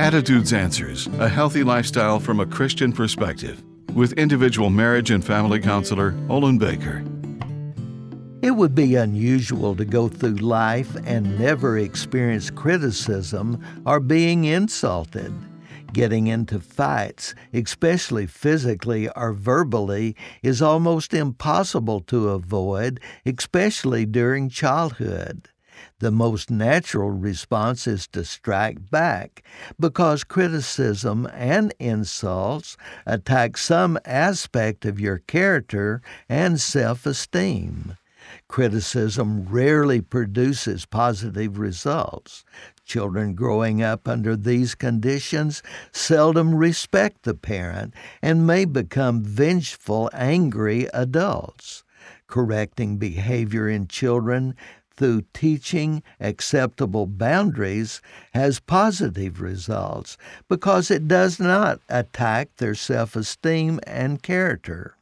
Attitudes Answers A Healthy Lifestyle from a Christian Perspective with individual marriage and family counselor Olin Baker. It would be unusual to go through life and never experience criticism or being insulted. Getting into fights, especially physically or verbally, is almost impossible to avoid, especially during childhood. The most natural response is to strike back because criticism and insults attack some aspect of your character and self esteem. Criticism rarely produces positive results. Children growing up under these conditions seldom respect the parent and may become vengeful, angry adults. Correcting behavior in children through teaching acceptable boundaries has positive results because it does not attack their self esteem and character.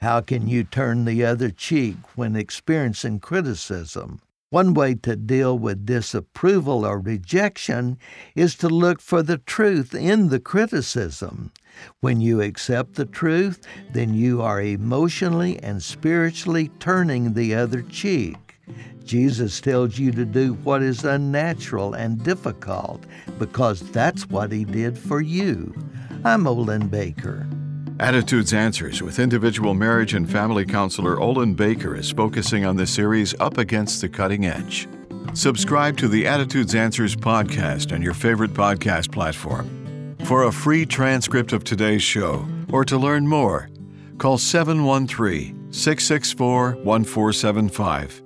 How can you turn the other cheek when experiencing criticism? One way to deal with disapproval or rejection is to look for the truth in the criticism. When you accept the truth, then you are emotionally and spiritually turning the other cheek. Jesus tells you to do what is unnatural and difficult because that's what he did for you. I'm Olin Baker. Attitudes Answers with individual marriage and family counselor Olin Baker is focusing on the series Up Against the Cutting Edge. Subscribe to the Attitudes Answers podcast on your favorite podcast platform. For a free transcript of today's show or to learn more, call 713 664 1475.